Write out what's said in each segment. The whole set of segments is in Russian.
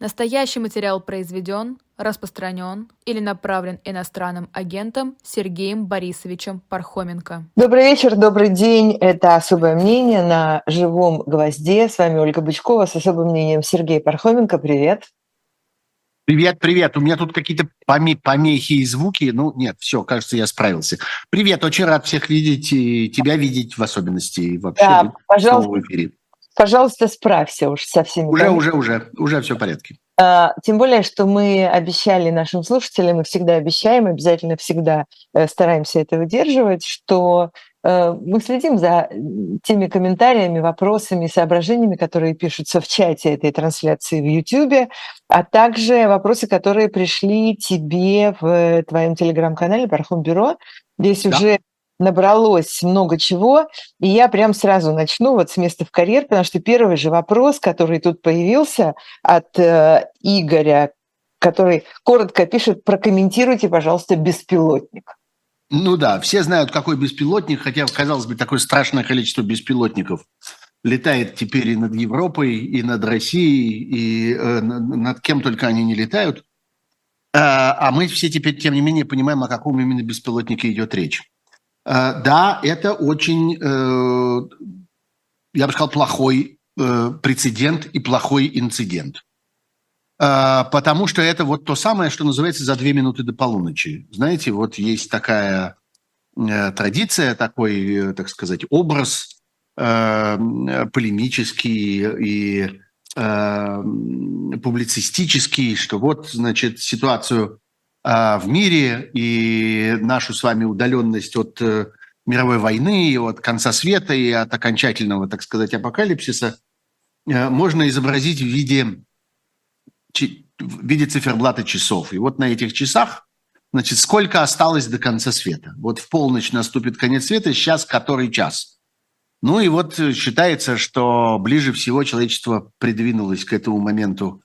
Настоящий материал произведен, распространен или направлен иностранным агентом Сергеем Борисовичем Пархоменко. Добрый вечер, добрый день. Это «Особое мнение» на живом гвозде. С вами Ольга Бычкова с особым мнением Сергей Пархоменко. Привет. Привет, привет. У меня тут какие-то поме- помехи и звуки. Ну, нет, все, кажется, я справился. Привет, очень рад всех видеть и тебя видеть в особенности. И вообще Да, пожалуйста, в эфире. Пожалуйста, справься уж со всеми. Уже, уже, уже, уже все в порядке. А, Тем более, что мы обещали нашим слушателям, и всегда обещаем, обязательно всегда э, стараемся это выдерживать, что э, мы следим за м, теми комментариями, вопросами, соображениями, которые пишутся в чате этой трансляции в YouTube, а также вопросы, которые пришли тебе в твоем телеграм-канале Пархом Бюро. Здесь Да. уже набралось много чего, и я прям сразу начну вот с места в карьер, потому что первый же вопрос, который тут появился от э, Игоря, который коротко пишет, прокомментируйте, пожалуйста, беспилотник. Ну да, все знают, какой беспилотник, хотя, казалось бы, такое страшное количество беспилотников летает теперь и над Европой, и над Россией, и э, над кем только они не летают. А, а мы все теперь, тем не менее, понимаем, о каком именно беспилотнике идет речь. Э, Да, это очень, э, я бы сказал, плохой э, прецедент и плохой инцидент. Потому что это вот то самое, что называется за две минуты до полуночи. Знаете, вот есть такая традиция, такой, так сказать, образ полемический и публицистический, что вот, значит, ситуацию в мире и нашу с вами удаленность от э, мировой войны, и от конца света и от окончательного, так сказать, апокалипсиса э, можно изобразить в виде, в виде циферблата часов. И вот на этих часах, значит, сколько осталось до конца света. Вот в полночь наступит конец света, сейчас который час. Ну и вот э, считается, что ближе всего человечество придвинулось к этому моменту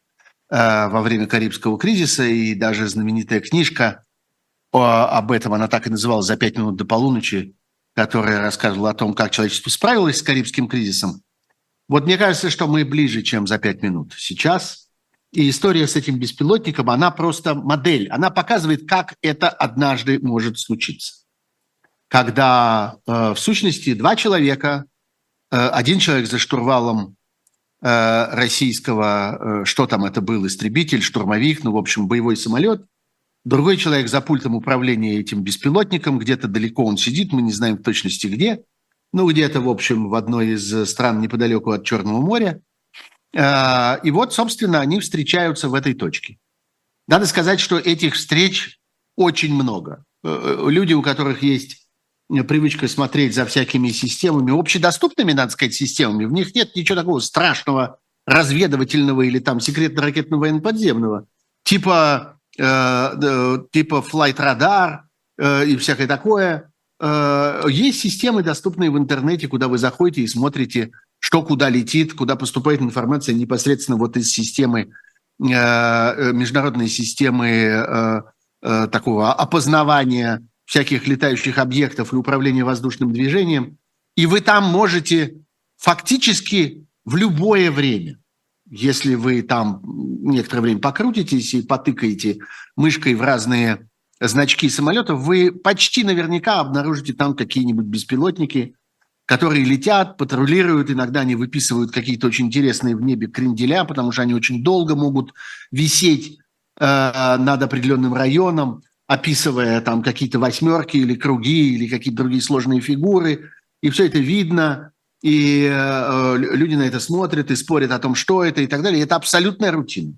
во время Карибского кризиса, и даже знаменитая книжка об этом, она так и называлась «За пять минут до полуночи», которая рассказывала о том, как человечество справилось с Карибским кризисом. Вот мне кажется, что мы ближе, чем за пять минут сейчас. И история с этим беспилотником, она просто модель. Она показывает, как это однажды может случиться. Когда э, в сущности два человека, э, один человек за штурвалом э, российского, э, что там это был, истребитель, штурмовик, ну, в общем, боевой самолет. Другой человек за пультом управления этим беспилотником, где-то далеко он сидит, мы не знаем в точности где, ну, где-то, в общем, в одной из стран неподалеку от Черного моря. Э, И вот, собственно, они встречаются в этой точке. Надо сказать, что этих встреч очень много. Э, Люди, у которых есть привычка смотреть за всякими системами, общедоступными, надо сказать, системами, в них нет ничего такого страшного, разведывательного или там секретно-ракетного военно-подземного, типа, э, э, типа Flight Radar э, и всякое такое. Э, есть системы, доступные в интернете, куда вы заходите и смотрите, что куда летит, куда поступает информация непосредственно вот из системы, э, э, международной системы э, э, такого опознавания всяких летающих объектов и управления воздушным движением, и вы там можете фактически в любое время, если вы там некоторое время покрутитесь и потыкаете мышкой в разные значки самолетов, вы почти наверняка обнаружите там какие-нибудь беспилотники, которые летят, патрулируют, иногда они выписывают какие-то очень интересные в небе кренделя, потому что они очень долго могут висеть э, над определенным районом, описывая там какие-то восьмерки или круги или какие-то другие сложные фигуры, и все это видно, и э, люди на это смотрят и спорят о том, что это и так далее. Это абсолютная рутина.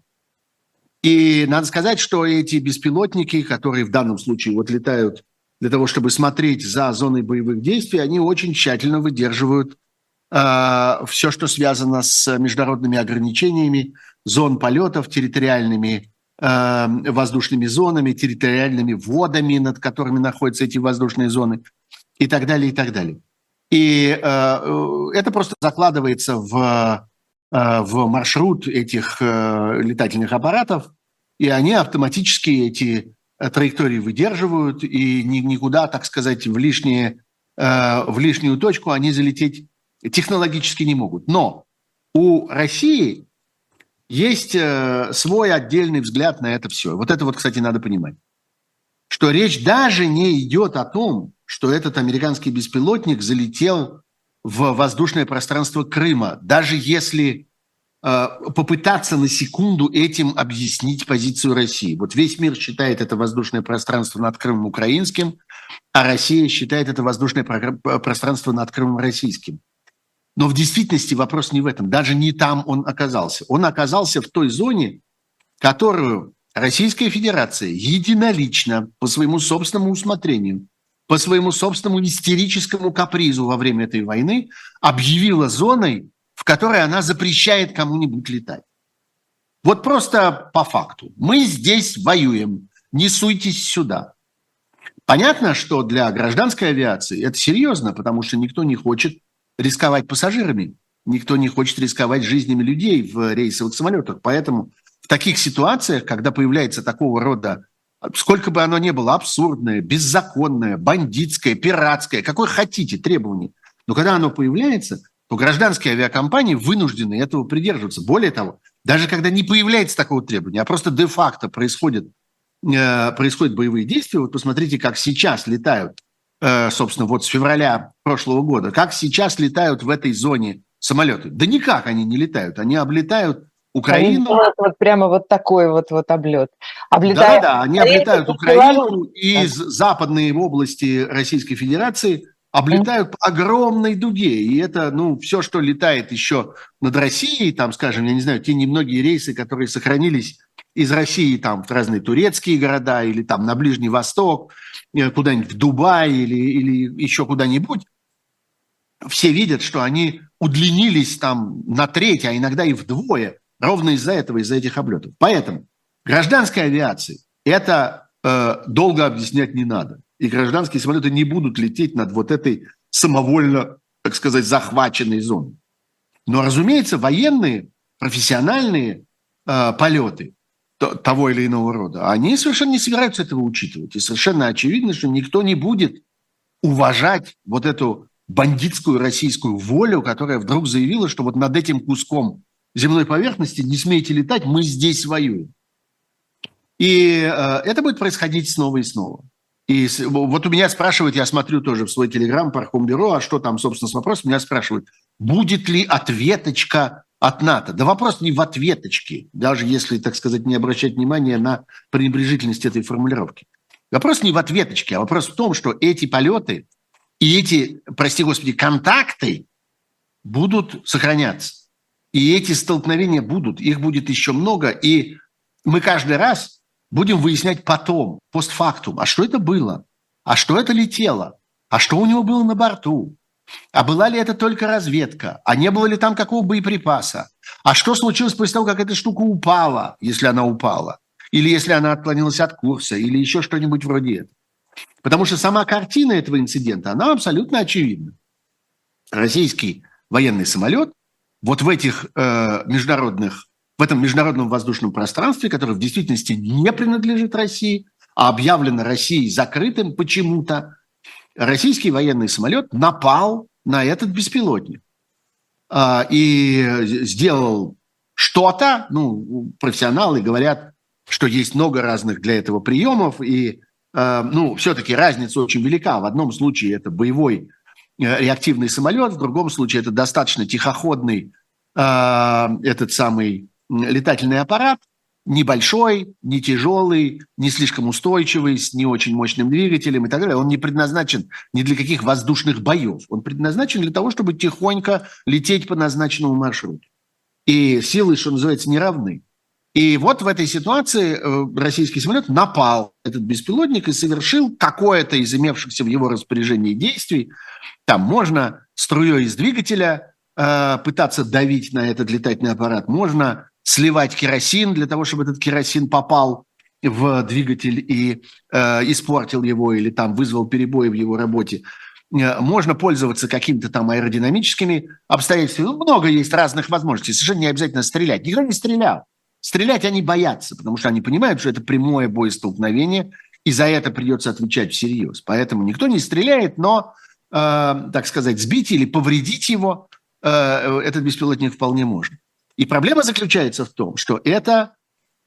И надо сказать, что эти беспилотники, которые в данном случае вот летают для того, чтобы смотреть за зоной боевых действий, они очень тщательно выдерживают э, все, что связано с международными ограничениями зон полетов, территориальными воздушными зонами, территориальными водами, над которыми находятся эти воздушные зоны и так далее, и так далее. И э, э, это просто закладывается в, э, в маршрут этих летательных аппаратов, и они автоматически эти траектории выдерживают, и ни- никуда, так сказать, в, лишние, в лишнюю точку они залететь технологически не могут. Но у России есть э, свой отдельный взгляд на это все. Вот это вот, кстати, надо понимать. Что речь даже не идет о том, что этот американский беспилотник залетел в воздушное пространство Крыма, даже если э, попытаться на секунду этим объяснить позицию России. Вот весь мир считает это воздушное пространство над Крымом украинским, а Россия считает это воздушное пространство над Крымом российским. Но в действительности вопрос не в этом. Даже не там он оказался. Он оказался в той зоне, которую Российская Федерация единолично, по своему собственному усмотрению, по своему собственному истерическому капризу во время этой войны объявила зоной, в которой она запрещает кому-нибудь летать. Вот просто по факту. Мы здесь воюем, не суйтесь сюда. Понятно, что для гражданской авиации это серьезно, потому что никто не хочет рисковать пассажирами. Никто не хочет рисковать жизнями людей в рейсовых самолетах. Поэтому в таких ситуациях, когда появляется такого рода, сколько бы оно ни было абсурдное, беззаконное, бандитское, пиратское, какое хотите требование, но когда оно появляется, то гражданские авиакомпании вынуждены этого придерживаться. Более того, даже когда не появляется такого требования, а просто де-факто происходят, э, происходят боевые действия, вот посмотрите, как сейчас летают собственно, вот с февраля прошлого года, как сейчас летают в этой зоне самолеты? Да никак они не летают, они облетают Украину. Они вот прямо вот такой вот, вот облет. Облетают, да, да, они облетают Украину из западной области Российской Федерации, облетают по огромной дуге. И это, ну, все, что летает еще над Россией, там, скажем, я не знаю, те немногие рейсы, которые сохранились из России там в разные турецкие города или там на Ближний Восток – Э, куда-нибудь в Дубай или, или еще куда-нибудь, все видят, что они удлинились там на треть, а иногда и вдвое, ровно из-за этого, из-за этих облетов. Поэтому гражданской авиации это э, долго объяснять не надо. И гражданские самолеты не будут лететь над вот этой самовольно, так сказать, захваченной зоной. Но, разумеется, военные, профессиональные э, полеты того или иного рода, они совершенно не собираются этого учитывать. И совершенно очевидно, что никто не будет уважать вот эту бандитскую российскую волю, которая вдруг заявила, что вот над этим куском земной поверхности не смейте летать, мы здесь воюем. И э, это будет происходить снова и снова. И вот у меня спрашивают, я смотрю тоже в свой телеграм Пархомбюро, а что там, собственно, с вопросом, меня спрашивают, будет ли ответочка от НАТО. Да вопрос не в ответочке, даже если, так сказать, не обращать внимания на пренебрежительность этой формулировки. Вопрос не в ответочке, а вопрос в том, что эти полеты и эти, прости господи, контакты будут сохраняться. И эти столкновения будут, их будет еще много, и мы каждый раз будем выяснять потом, постфактум, а что это было, а что это летело, а что у него было на борту, а была ли это только разведка? А не было ли там какого боеприпаса? А что случилось после того, как эта штука упала, если она упала? Или если она отклонилась от курса? Или еще что-нибудь вроде этого? Потому что сама картина этого инцидента, она абсолютно очевидна. Российский военный самолет вот в этих э, международных, в этом международном воздушном пространстве, которое в действительности не принадлежит России, а объявлено Россией закрытым почему-то, российский военный самолет напал на этот беспилотник а, и сделал что-то, ну, профессионалы говорят, что есть много разных для этого приемов, и, а, ну, все-таки разница очень велика. В одном случае это боевой э, реактивный самолет, в другом случае это достаточно тихоходный а, этот самый летательный аппарат, небольшой, не тяжелый, не слишком устойчивый, с не очень мощным двигателем и так далее. Он не предназначен ни для каких воздушных боев. Он предназначен для того, чтобы тихонько лететь по назначенному маршруту. И силы, что называется, не равны. И вот в этой ситуации э, российский самолет напал этот беспилотник и совершил какое-то из имевшихся в его распоряжении действий. Там можно струей из двигателя э, пытаться давить на этот летательный аппарат, можно сливать керосин для того, чтобы этот керосин попал в двигатель и э, испортил его или там вызвал перебои в его работе. Э, можно пользоваться какими-то там аэродинамическими обстоятельствами. Ну, много есть разных возможностей. Совершенно не обязательно стрелять. Никто не стрелял. Стрелять они боятся, потому что они понимают, что это прямое боестолкновение, и за это придется отвечать всерьез. Поэтому никто не стреляет, но, э, так сказать, сбить или повредить его э, этот беспилотник вполне можно. И проблема заключается в том, что это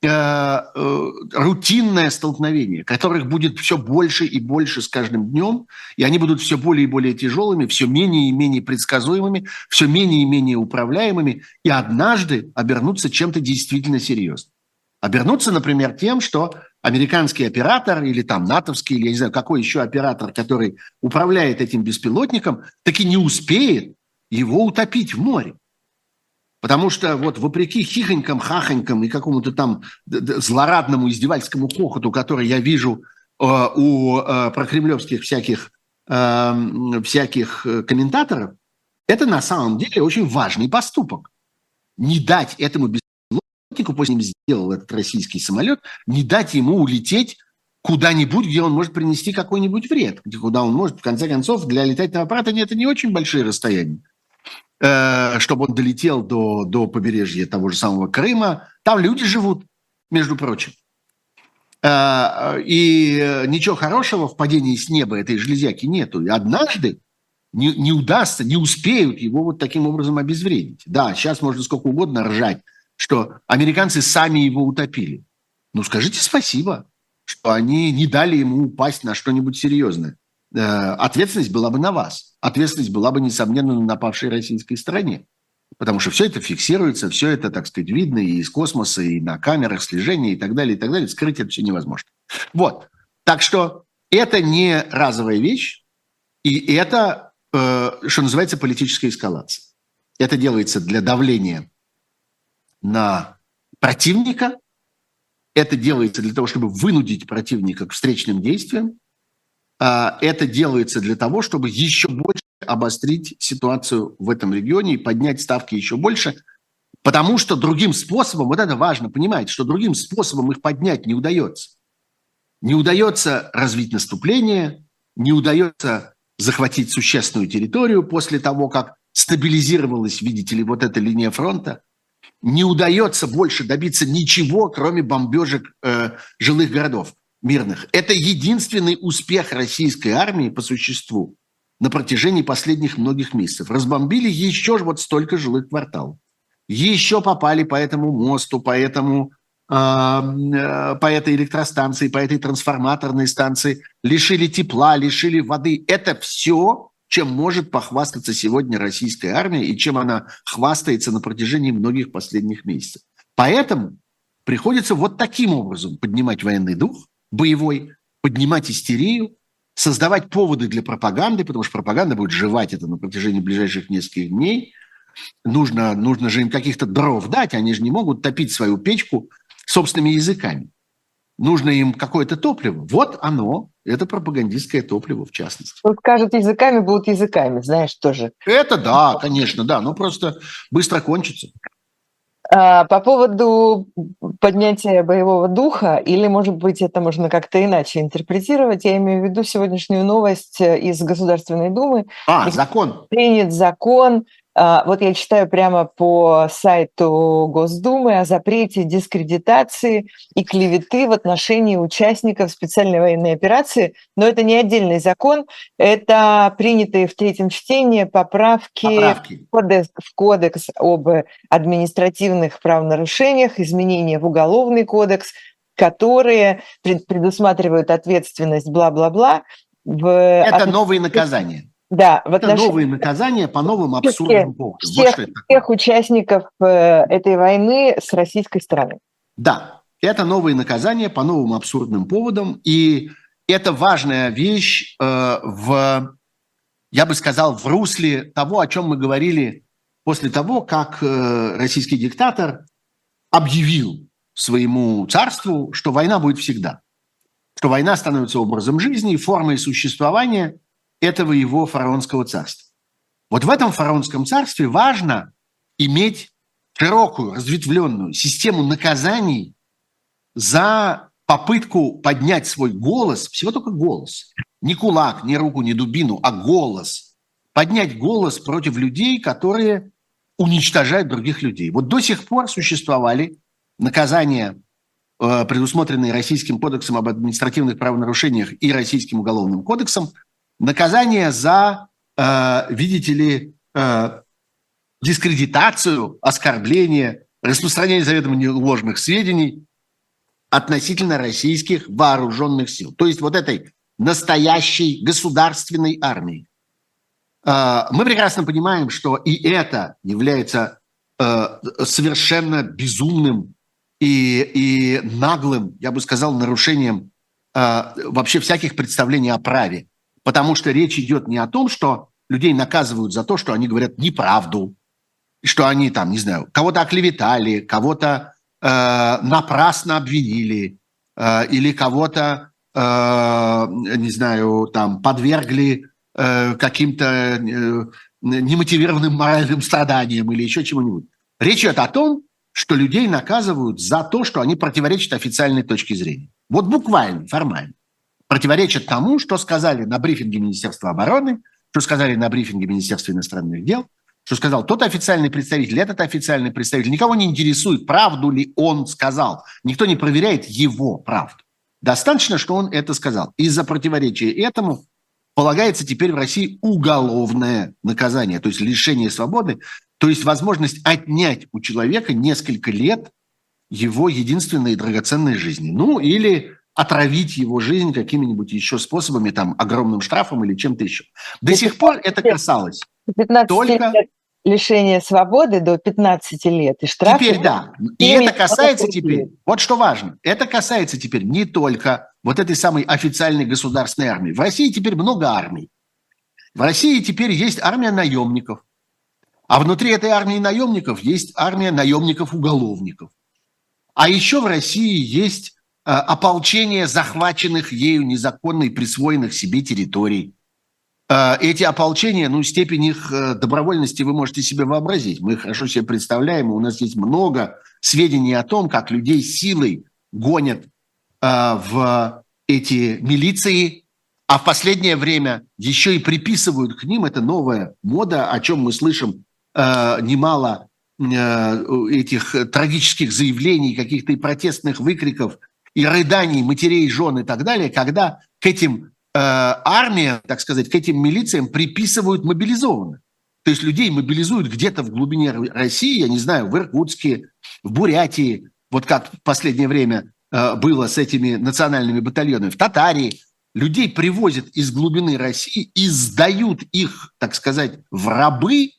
э, э, рутинное столкновение, которых будет все больше и больше с каждым днем, и они будут все более и более тяжелыми, все менее и менее предсказуемыми, все менее и менее управляемыми, и однажды обернутся чем-то действительно серьезным. Обернуться, например, тем, что американский оператор или там натовский, или я не знаю, какой еще оператор, который управляет этим беспилотником, таки не успеет его утопить в море. Потому что вот вопреки хихонькам, хахонькам и какому-то там злорадному издевательскому хохоту, который я вижу э, у э, прокремлевских всяких, э, всяких э, комментаторов, это на самом деле очень важный поступок. Не дать этому беспилотнику, после ним сделал этот российский самолет, не дать ему улететь куда-нибудь, где он может принести какой-нибудь вред, где куда он может, в конце концов, для летательного аппарата это не очень большие расстояния. Э, чтобы он долетел до, до побережья того же самого Крыма. Там люди живут, между прочим. Э, и ничего хорошего в падении с неба этой железяки нету. И однажды не, не удастся, не успеют его вот таким образом обезвредить. Да, сейчас можно сколько угодно ржать, что американцы сами его утопили. Ну, скажите спасибо, что они не дали ему упасть на что-нибудь серьезное. Э, ответственность была бы на вас. Ответственность была бы, несомненно, на напавшей российской стороне. Потому что все это фиксируется, все это, так сказать, видно и из космоса, и на камерах слежения, и так далее, и так далее. Скрыть это все невозможно. Вот. Так что это не разовая вещь, и это, э, что называется, политическая эскалация. Это делается для давления на противника, это делается для того, чтобы вынудить противника к встречным действиям, это делается для того, чтобы еще больше обострить ситуацию в этом регионе и поднять ставки еще больше, потому что другим способом, вот это важно понимать, что другим способом их поднять не удается. Не удается развить наступление, не удается захватить существенную территорию после того, как стабилизировалась, видите ли, вот эта линия фронта. Не удается больше добиться ничего, кроме бомбежек э, жилых городов мирных. Это единственный успех российской армии по существу на протяжении последних многих месяцев. Разбомбили еще вот столько жилых кварталов. Еще попали по этому мосту, по этому а, э, по этой электростанции, по этой трансформаторной станции, лишили тепла, лишили воды. Это все, чем может похвастаться сегодня российская армия и чем она хвастается на протяжении многих последних месяцев. Поэтому приходится вот таким образом поднимать военный дух, боевой, поднимать истерию, создавать поводы для пропаганды, потому что пропаганда будет жевать это на протяжении ближайших нескольких дней. Нужно, нужно же им каких-то дров дать, они же не могут топить свою печку собственными языками. Нужно им какое-то топливо. Вот оно, это пропагандистское топливо в частности. Вот скажут, языками будут языками, знаешь, тоже. Это да, конечно, да, но просто быстро кончится. А, по поводу поднятия боевого духа, или, может быть, это можно как-то иначе интерпретировать, я имею в виду сегодняшнюю новость из Государственной Думы. А, закон. Принят закон вот я читаю прямо по сайту Госдумы о запрете дискредитации и клеветы в отношении участников специальной военной операции. Но это не отдельный закон, это принятые в третьем чтении поправки, поправки. В, кодекс, в кодекс об административных правонарушениях, изменения в уголовный кодекс, которые предусматривают ответственность бла-бла-бла. В... Это новые наказания. Да, в отношении... Это новые наказания по новым абсурдным поводам. Всех, вот всех участников э, этой войны с российской стороны. Да, это новые наказания по новым абсурдным поводам. И это важная вещь э, в, я бы сказал, в русле того, о чем мы говорили после того, как э, российский диктатор объявил своему царству, что война будет всегда. Что война становится образом жизни, формой существования – этого его фараонского царства. Вот в этом фараонском царстве важно иметь широкую, разветвленную систему наказаний за попытку поднять свой голос, всего только голос, не кулак, не руку, не дубину, а голос, поднять голос против людей, которые уничтожают других людей. Вот до сих пор существовали наказания, э, предусмотренные Российским кодексом об административных правонарушениях и Российским уголовным кодексом, наказание за, э, видите ли, э, дискредитацию, оскорбление, распространение заведомо ложных сведений относительно российских вооруженных сил. То есть вот этой настоящей государственной армии. А, мы прекрасно понимаем, что и это является э, совершенно безумным и, и наглым, я бы сказал, нарушением э, вообще всяких представлений о праве. Потому что речь идет не о том, что людей наказывают за то, что они говорят неправду, что они там, не знаю, кого-то оклеветали, кого-то э, напрасно обвинили э, или кого-то, э, не знаю, там подвергли э, каким-то э, немотивированным моральным страданиям или еще чему-нибудь. Речь идет о том, что людей наказывают за то, что они противоречат официальной точке зрения. Вот буквально, формально. Противоречат тому, что сказали на брифинге Министерства обороны, что сказали на брифинге Министерства иностранных дел, что сказал тот официальный представитель, этот официальный представитель. Никого не интересует, правду ли он сказал. Никто не проверяет его правду. Достаточно, что он это сказал. Из-за противоречия этому полагается теперь в России уголовное наказание, то есть лишение свободы, то есть возможность отнять у человека несколько лет его единственной драгоценной жизни. Ну, или отравить его жизнь какими-нибудь еще способами, там, огромным штрафом или чем-то еще. До сих пор это касалось 15 только... лет лишения свободы до 15 лет и штраф. Теперь да. И это касается теперь, вот что важно, это касается теперь не только вот этой самой официальной государственной армии. В России теперь много армий. В России теперь есть армия наемников. А внутри этой армии наемников есть армия наемников-уголовников. А еще в России есть ополчение захваченных ею незаконно и присвоенных себе территорий. Э, эти ополчения, ну, степень их э, добровольности вы можете себе вообразить. Мы хорошо себе представляем, у нас есть много сведений о том, как людей силой гонят в эти милиции, а в последнее время еще и приписывают к ним, это новая мода, о чем мы слышим немало этих трагических заявлений, каких-то и протестных выкриков – и рыданий матерей, жен и так далее, когда к этим э, армиям, так сказать, к этим милициям приписывают мобилизованных. То есть людей мобилизуют где-то в глубине России, я не знаю, в Иркутске, в Бурятии, вот как в последнее время э, было с этими национальными батальонами, в Татарии. Людей привозят из глубины России и сдают их, так сказать, в рабы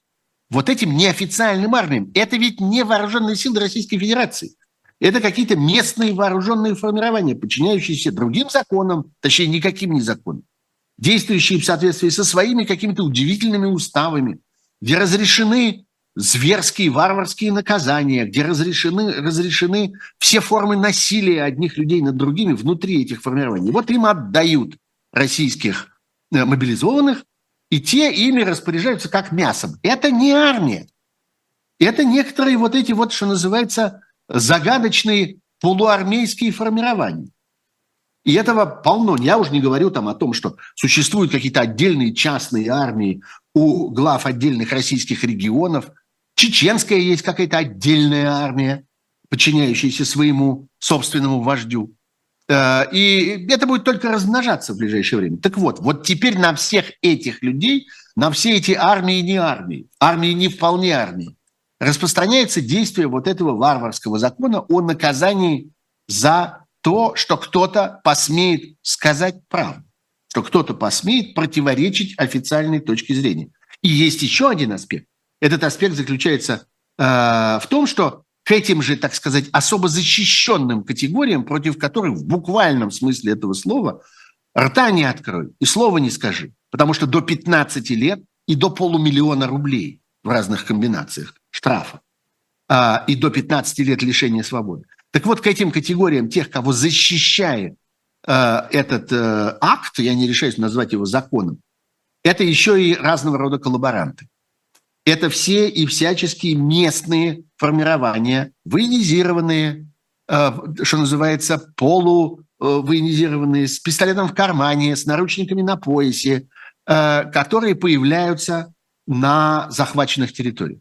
вот этим неофициальным армиям. Это ведь не вооруженные силы Российской Федерации. Это какие-то местные вооруженные формирования, подчиняющиеся другим законам, точнее, никаким не законам, действующие в соответствии со своими какими-то удивительными уставами, где разрешены зверские, варварские наказания, где разрешены, разрешены все формы насилия одних людей над другими внутри этих формирований. Вот им отдают российских э, мобилизованных, и те ими распоряжаются как мясом. Это не армия. Это некоторые вот эти вот, что называется, загадочные полуармейские формирования. И этого полно. Я уже не говорю там о том, что существуют какие-то отдельные частные армии у глав отдельных российских регионов. Чеченская есть какая-то отдельная армия, подчиняющаяся своему собственному вождю. Э, и это будет только размножаться в ближайшее время. Так вот, вот теперь на всех этих людей, на все эти армии не армии, армии не вполне армии, распространяется действие вот этого варварского закона о наказании за то, что кто-то посмеет сказать правду, что кто-то посмеет противоречить официальной точке зрения. И есть еще один аспект. Этот аспект заключается э, в том, что к этим же, так сказать, особо защищенным категориям, против которых в буквальном смысле этого слова рта не открой и слова не скажи, потому что до 15 лет и до полумиллиона рублей в разных комбинациях штрафа а, и до 15 лет лишения свободы. Так вот, к этим категориям тех, кого защищает а, этот а, акт, я не решаюсь назвать его законом, это еще и разного рода коллаборанты. Это все и всяческие местные формирования, военизированные, а, что называется, полувоенизированные, с пистолетом в кармане, с наручниками на поясе, а, которые появляются на захваченных территориях.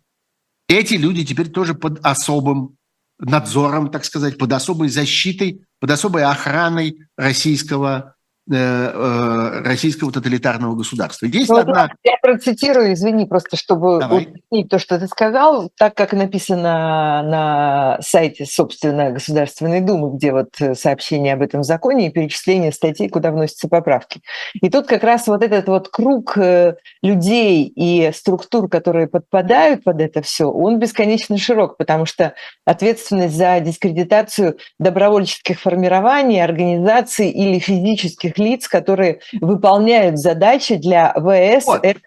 Эти люди теперь тоже под особым надзором, так сказать, под особой защитой, под особой охраной российского российского тоталитарного государства. Есть ну, одна... Я процитирую, извини, просто чтобы уточнить то, что ты сказал, так как написано на сайте, собственно, Государственной Думы, где вот сообщение об этом законе и перечисление статей, куда вносятся поправки. И тут как раз вот этот вот круг людей и структур, которые подпадают под это все, он бесконечно широк, потому что ответственность за дискредитацию добровольческих формирований, организаций или физических лиц, которые выполняют задачи для ВС, вот. это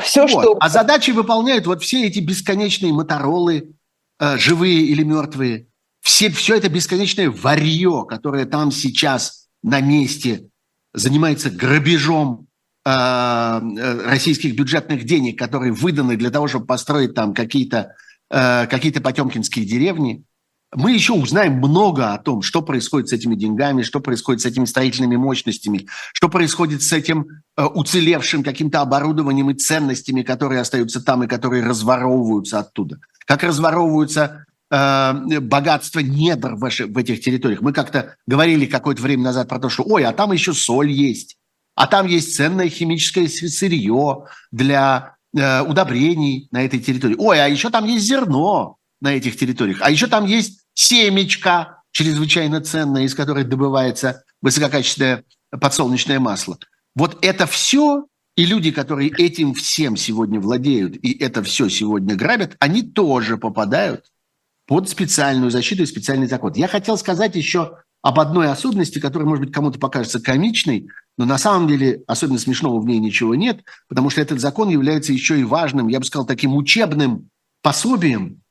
все, вот. что... А задачи выполняют вот все эти бесконечные моторолы, э, живые или мертвые, все, все это бесконечное варье, которое там сейчас на месте занимается грабежом э, э, российских бюджетных денег, которые выданы для того, чтобы построить там какие-то э, какие потемкинские деревни, мы еще узнаем много о том, что происходит с этими деньгами, что происходит с этими строительными мощностями, что происходит с этим э, уцелевшим каким-то оборудованием и ценностями, которые остаются там и которые разворовываются оттуда. Как разворовываются э, богатство недр в, этих территориях. Мы как-то говорили какое-то время назад про то, что ой, а там еще соль есть, а там есть ценное химическое сырье для э, удобрений на этой территории. Ой, а еще там есть зерно на этих территориях, а еще там есть семечка, чрезвычайно ценная, из которой добывается высококачественное подсолнечное масло. Вот это все, и люди, которые этим всем сегодня владеют, и это все сегодня грабят, они тоже попадают под специальную защиту и специальный закон. Я хотел сказать еще об одной особенности, которая, может быть, кому-то покажется комичной, но на самом деле особенно смешного в ней ничего нет, потому что этот закон является еще и важным, я бы сказал, таким учебным пособием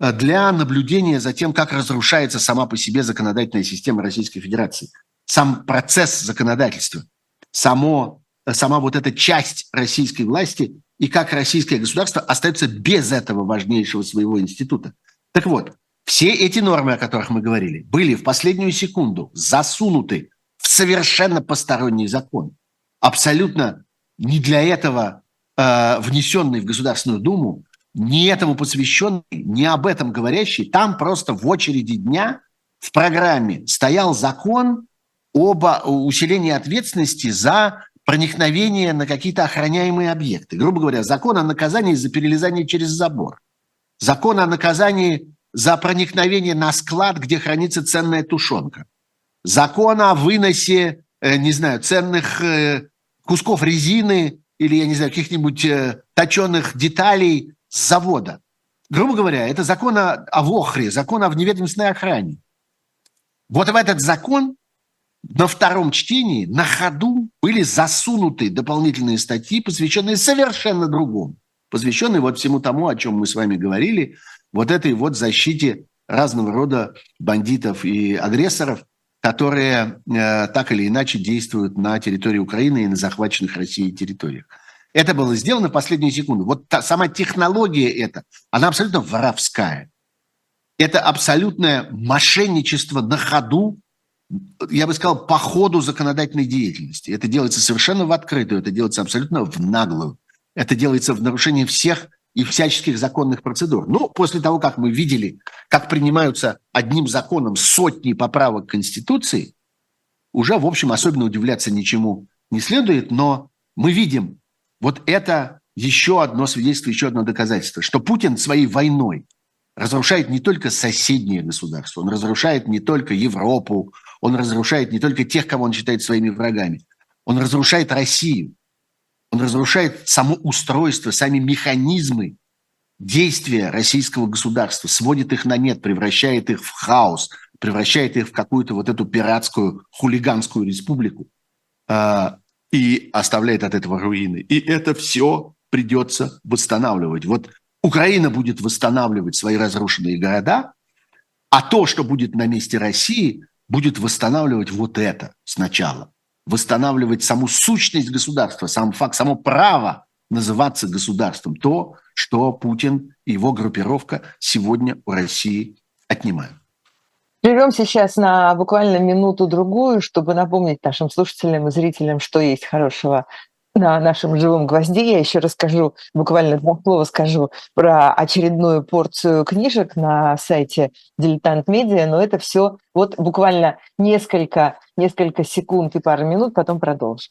для наблюдения за тем, как разрушается сама по себе законодательная система Российской Федерации. Сам процесс законодательства, само, э, сама вот эта часть российской власти и как российское государство остается без этого важнейшего своего института. Так вот, все эти нормы, о которых мы говорили, были в последнюю секунду засунуты в совершенно посторонний закон, абсолютно не для этого э, внесенный в Государственную Думу, не этому посвященный, не об этом говорящий, там просто в очереди дня в программе стоял закон об усилении ответственности за проникновение на какие-то охраняемые объекты. Грубо говоря, закон о наказании за перелезание через забор, закон о наказании за проникновение на склад, где хранится ценная тушенка, закон о выносе, э, не знаю, ценных э, кусков резины или, я не знаю, каких-нибудь э, точенных деталей с завода. Грубо говоря, это закон о, о ВОХРе, закон о вневедомственной охране. Вот в этот закон на втором чтении на ходу были засунуты дополнительные статьи, посвященные совершенно другому, посвященные вот всему тому, о чем мы с вами говорили, вот этой вот защите разного рода бандитов и агрессоров, которые э, так или иначе действуют на территории Украины и на захваченных Россией территориях. Это было сделано в последнюю секунду. Вот та, сама технология эта, она абсолютно воровская. Это абсолютное мошенничество на ходу, я бы сказал, по ходу законодательной деятельности. Это делается совершенно в открытую, это делается абсолютно в наглую. Это делается в нарушении всех и всяческих законных процедур. Ну, после того, как мы видели, как принимаются одним законом сотни поправок Конституции, уже, в общем, особенно удивляться ничему не следует, но мы видим, вот это еще одно свидетельство, еще одно доказательство, что Путин своей войной разрушает не только соседние государства, он разрушает не только Европу, он разрушает не только тех, кого он считает своими врагами, он разрушает Россию, он разрушает само устройство, сами механизмы действия российского государства, сводит их на нет, превращает их в хаос, превращает их в какую-то вот эту пиратскую хулиганскую республику. И оставляет от этого руины. И это все придется восстанавливать. Вот Украина будет восстанавливать свои разрушенные города, а то, что будет на месте России, будет восстанавливать вот это сначала. Восстанавливать саму сущность государства, сам факт, само право называться государством. То, что Путин и его группировка сегодня у России отнимают. Прервем сейчас на буквально минуту-другую, чтобы напомнить нашим слушателям и зрителям, что есть хорошего на нашем живом гвозде. Я еще расскажу, буквально два слова скажу про очередную порцию книжек на сайте Дилетант Медиа, но это все вот буквально несколько, несколько секунд и пару минут, потом продолжим.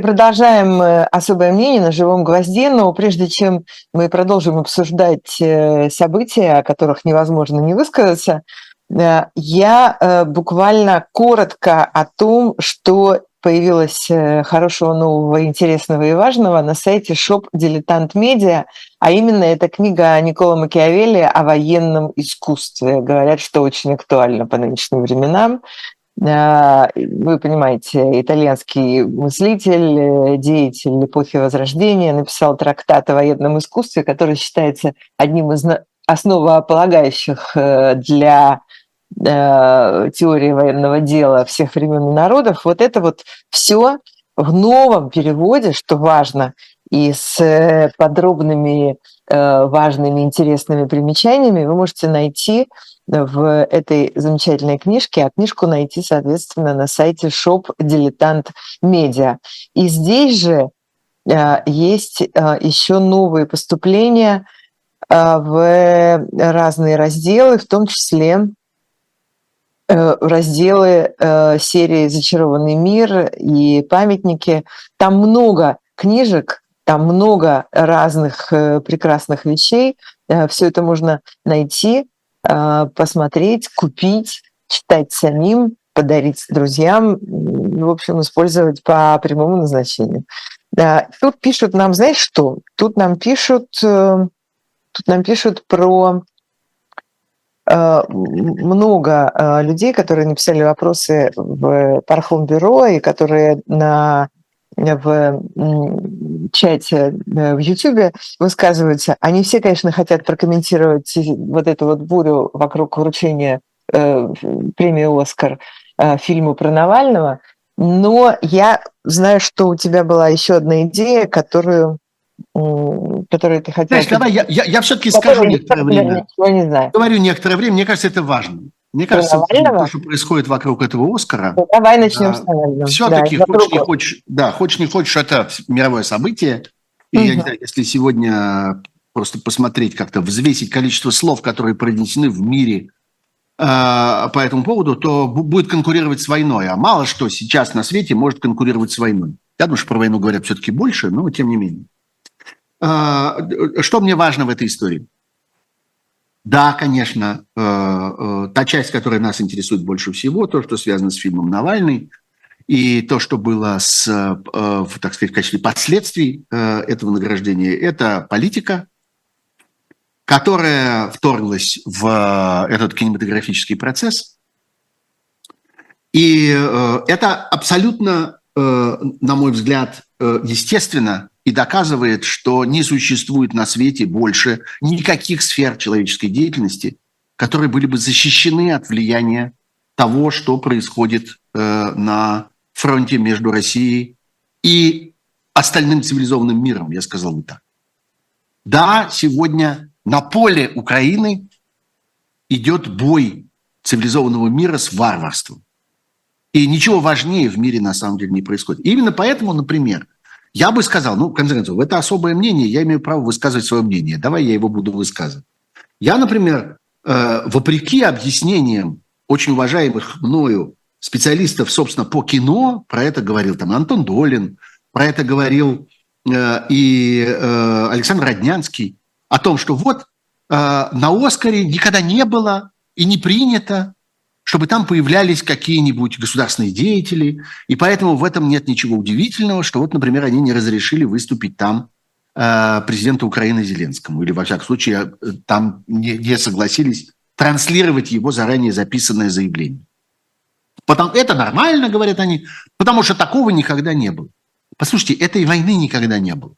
Продолжаем э, особое мнение на живом гвозде, но прежде чем мы продолжим обсуждать э, события, о которых невозможно не высказаться, э, я буквально коротко о том, что появилось хорошего, нового, интересного и важного на сайте Shop Дилетант Медиа, а именно эта книга Никола Макиавелли о военном искусстве. Говорят, что очень актуально по нынешним временам. А, вы понимаете, итальянский мыслитель, э, деятель эпохи Возрождения написал трактат о военном искусстве, который считается одним из основополагающих э, для э, теории военного дела всех времен и народов. Вот это вот все в новом переводе, что важно, и с подробными, важными, интересными примечаниями вы можете найти в этой замечательной книжке, а книжку найти, соответственно, на сайте shop Дилетант Медиа. И здесь же э, есть э, еще новые поступления э, в разные разделы, в том числе разделы серии «Зачарованный мир» и «Памятники». Там много книжек, там много разных прекрасных вещей. Все это можно найти а, посмотреть, купить, читать самим, подарить друзьям, в общем, использовать по прямому назначению. Тут пишут нам, знаешь что? Тут нам пишут, э, тут нам пишут про э, много э, людей, которые написали вопросы в Пархом бюро и которые на в чате э, в Ютубе высказываются, они все, конечно, хотят прокомментировать вот эту вот бурю вокруг вручения э, премии «Оскар» э, фильму про Навального, но я знаю, что у тебя была еще одна идея, которую которую ты хотел... Знаешь, давай я, я, я все-таки скажу некоторое время. не знаю. Говорю некоторое время, мне кажется, это важно. Мне кажется, то, что происходит вокруг этого Оскара, ну, давай начнем с Навального. Все-таки да, хочешь не хочешь, да, хочешь не хочешь, это мировое событие. И угу. я не знаю, если сегодня просто посмотреть как-то, взвесить количество слов, которые произнесены в мире э, по этому поводу, то будет конкурировать с войной. А мало что сейчас на свете может конкурировать с войной. Я думаю, что про войну говорят все-таки больше, но тем не менее. Э, что мне важно в этой истории? Да, конечно, э, э, та часть, которая нас интересует больше всего, то, что связано с фильмом «Навальный», и то, что было с, э, так сказать, в качестве последствий этого награждения, это политика, которая вторглась в этот кинематографический процесс. И это абсолютно, на мой взгляд, естественно, и доказывает, что не существует на свете больше никаких сфер человеческой деятельности, которые были бы защищены от влияния того, что происходит э, на фронте между Россией и остальным цивилизованным миром, я сказал бы так. Да, сегодня на поле Украины идет бой цивилизованного мира с варварством. И ничего важнее в мире на самом деле не происходит. И именно поэтому, например, я бы сказал, ну, в конце концов, это особое мнение, я имею право высказывать свое мнение. Давай я его буду высказывать. Я, например, э, вопреки объяснениям очень уважаемых мною специалистов, собственно, по кино, про это говорил там Антон Долин, про это говорил э, и э, Александр Роднянский, о том, что вот на Оскаре никогда не было и не принято, чтобы там появлялись какие-нибудь государственные деятели, и поэтому в этом нет ничего удивительного, что вот, например, они не разрешили выступить там э, президенту Украины Зеленскому, или, во всяком случае, э, там не, не согласились транслировать его заранее записанное заявление. Потому, это нормально, говорят они, потому что такого никогда не было. Послушайте, этой войны никогда не было.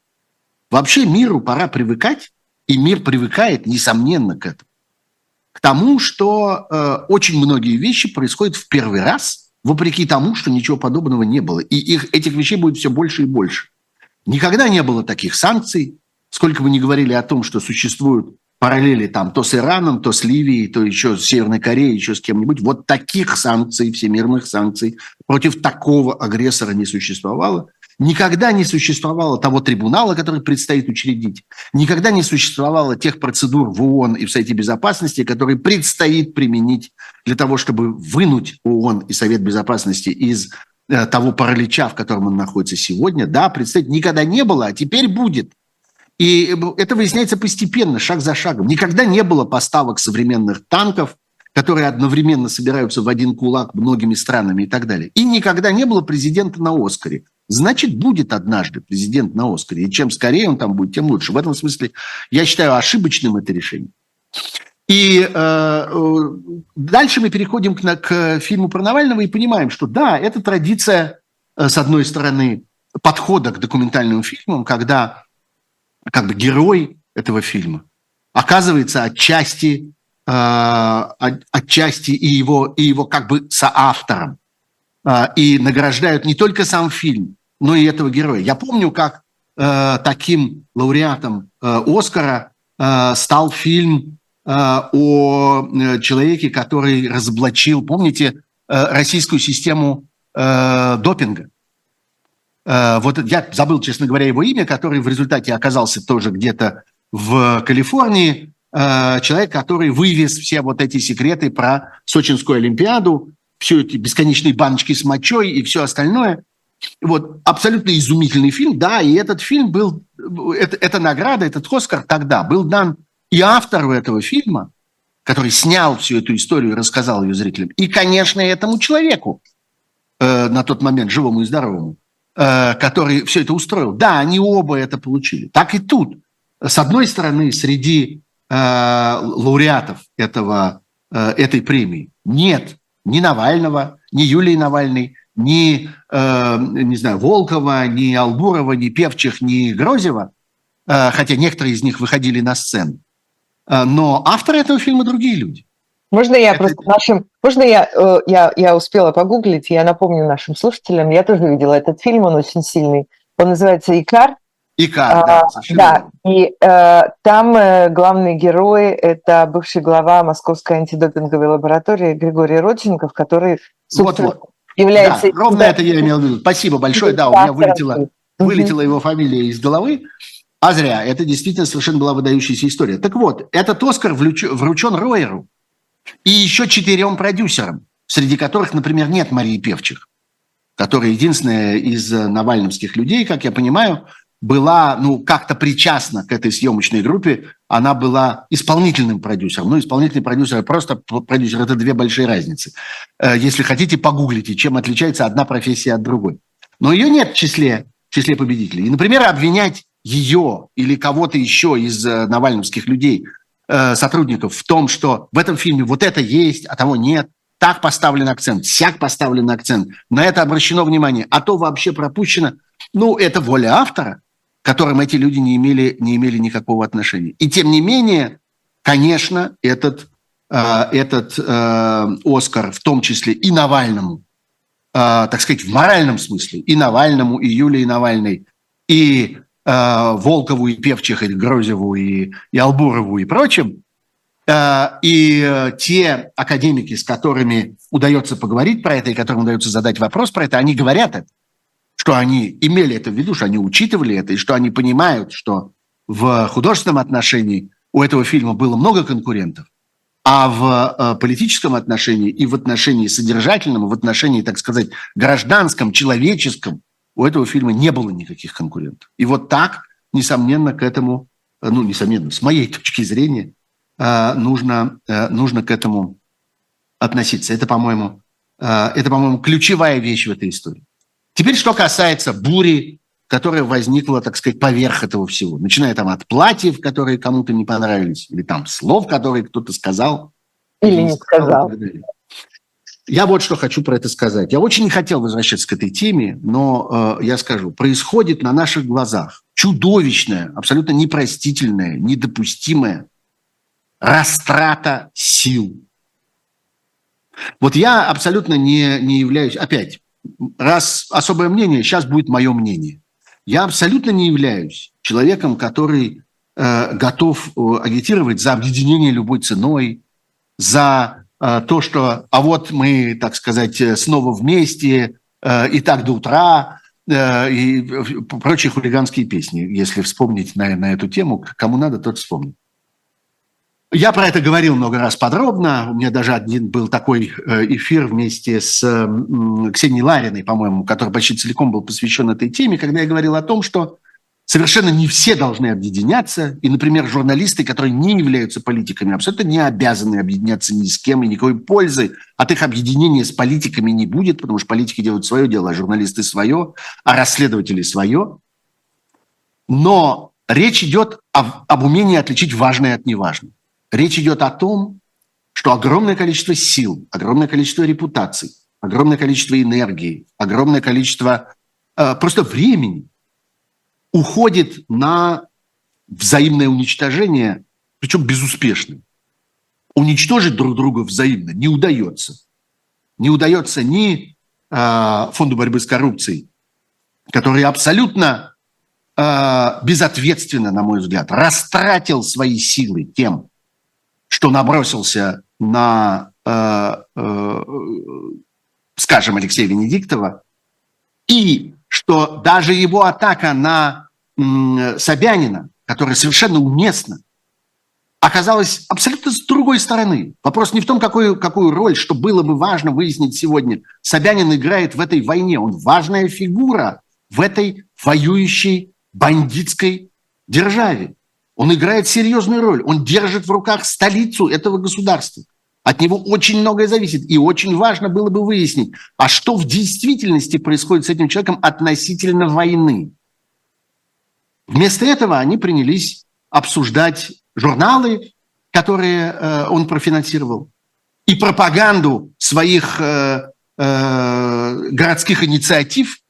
Вообще миру пора привыкать, и мир привыкает, несомненно, к этому. К тому, что э, очень многие вещи происходят в первый раз, вопреки тому, что ничего подобного не было. И их, этих вещей будет все больше и больше. Никогда не было таких санкций. Сколько вы ни говорили о том, что существуют параллели там то с Ираном, то с Ливией, то еще с Северной Кореей, еще с кем-нибудь. Вот таких санкций, всемирных санкций против такого агрессора не существовало. Никогда не существовало того трибунала, который предстоит учредить. Никогда не существовало тех процедур в ООН и в Совете Безопасности, которые предстоит применить для того, чтобы вынуть ООН и Совет Безопасности из э, того паралича, в котором он находится сегодня. Да, предстоит, никогда не было, а теперь будет. И это выясняется постепенно, шаг за шагом. Никогда не было поставок современных танков, которые одновременно собираются в один кулак многими странами и так далее. И никогда не было президента на Оскаре. Значит, будет однажды президент на Оскаре. И чем скорее он там будет, тем лучше. В этом смысле я считаю ошибочным это решение. И э, э дальше мы переходим к, к фильму про Навального и понимаем, что да, это традиция, э, с одной стороны, подхода к документальным фильмам, когда как бы герой этого фильма оказывается отчасти, э, отчасти и его, и его как бы соавтором. Э, и награждают не только сам фильм, но и этого героя. Я помню, как э, таким лауреатом э, Оскара э, стал фильм э, о э, человеке, который разоблачил, помните, э, российскую систему э, допинга. Э, вот я забыл, честно говоря, его имя, который в результате оказался тоже где-то в Калифорнии. Э, человек, который вывез все вот эти секреты про Сочинскую Олимпиаду, все эти бесконечные баночки с мочой и все остальное. Вот, абсолютно изумительный фильм, да, и этот фильм был, это, эта награда, этот Оскар тогда был дан и автору этого фильма, который снял всю эту историю и рассказал ее зрителям, и, конечно, этому человеку, э, на тот момент живому и здоровому, Э, который все это устроил. Да, они оба это получили. Так и тут. С одной стороны, среди э, лауреатов этого, э, этой премии нет ни Навального, ни Юлии Навальной, ни, э, не знаю, Волкова, ни Албурова, ни Певчих, ни Грозева, э, хотя некоторые из них выходили на сцену. Э, но авторы этого фильма другие люди. Можно я это... просто нашим... Можно я, э, я, я успела погуглить, я напомню нашим слушателям, я тоже видела этот фильм, он очень сильный. Он называется «Икар». «Икар», а, да, Да, и э, там э, главный герой – это бывший глава Московской антидопинговой лаборатории Григорий Родченков, который, собственно, вот, вот. Является... Да, ровно это я имел в виду. Спасибо большое, да, у меня вылетела, вылетела его фамилия из головы. А зря, это действительно совершенно была выдающаяся история. Так вот, этот Оскар вручен Ройеру, и еще четырем продюсерам, среди которых, например, нет Марии Певчих, которая единственная из э, навальновских людей, как я понимаю, была, ну, как-то причастна к этой съемочной группе, она была исполнительным продюсером. Ну, исполнительный продюсер и просто продюсер – это две большие разницы. Э, если хотите, погуглите, чем отличается одна профессия от другой. Но ее нет в числе, в числе победителей. И, например, обвинять ее или кого-то еще из э, навальновских людей Э, сотрудников в том, что в этом фильме вот это есть, а того нет, так поставлен акцент, сяк поставлен акцент, на это обращено внимание, а то вообще пропущено. Ну, это воля автора, к которым эти люди не имели, не имели никакого отношения. И тем не менее, конечно, этот, э, этот э, Оскар, в том числе и Навальному, э, так сказать, в моральном смысле, и Навальному, и Юлии Навальной, и Э, Волкову и Певчих, и Грозеву, и, и Албурову, и прочим, э, и те академики, с которыми удается поговорить про это, и которым удается задать вопрос про это, они говорят это, что они имели это в виду, что они учитывали это, и что они понимают, что в художественном отношении у этого фильма было много конкурентов, А в э, политическом отношении и в отношении содержательном, в отношении, так сказать, гражданском, человеческом у этого фильма не было никаких конкурентов. И вот так, несомненно, к этому, э, ну, несомненно, с моей точки зрения, э, нужно, нужно к этому относиться. Это, по-моему, это, по-моему, ключевая вещь в этой истории. Теперь, что касается бури которая возникла, так сказать, поверх этого всего. Начиная там от платьев, которые кому-то не понравились, или там слов, которые кто-то сказал. Или не сказал. Я вот что хочу про это сказать. Я очень не хотел возвращаться к этой теме, но э, я скажу, происходит на наших глазах чудовищная, абсолютно непростительная, недопустимая растрата сил. Вот я абсолютно не, не являюсь, опять, раз особое мнение, сейчас будет мое мнение. Я абсолютно не являюсь человеком, который э, готов э, агитировать за объединение любой ценой, за э, то, что а вот мы, так сказать, э, снова вместе э, и так до утра, э, и прочие хулиганские песни, если вспомнить на, на эту тему, кому надо, тот вспомнит. Я про это говорил много раз подробно. У меня даже один был такой э, эфир вместе с Ксенией Лариной, по-моему, который почти целиком был посвящен этой теме, когда я говорил о том, что совершенно не все должны объединяться. И, например, журналисты, которые не являются политиками, абсолютно не обязаны объединяться ни с кем, и никакой пользы от их объединения с политиками не будет, потому что политики делают свое дело, а журналисты свое, а расследователи свое. Но речь идет об, об умении отличить важное от неважного. Речь идет о том, что огромное количество сил, огромное количество репутаций, огромное количество энергии, огромное количество э, просто времени уходит на взаимное уничтожение, причем безуспешно. Уничтожить друг друга взаимно не удается. Не удается ни э, Фонду борьбы с коррупцией, который абсолютно э, безответственно, на мой взгляд, растратил свои силы тем, что набросился на, э, э, скажем, Алексея Венедиктова, и что даже его атака на э, Собянина, которая совершенно уместна, оказалась абсолютно с другой стороны. Вопрос не в том, какую, какую роль, что было бы важно выяснить сегодня. Собянин играет в этой войне, он важная фигура в этой воюющей бандитской державе. Он играет серьезную роль. Он держит в руках столицу этого государства. От него очень многое зависит. И очень важно было бы выяснить, а что в действительности происходит с этим человеком относительно войны. Вместо этого они принялись обсуждать журналы, которые э, он профинансировал, и пропаганду своих э, э, городских инициатив,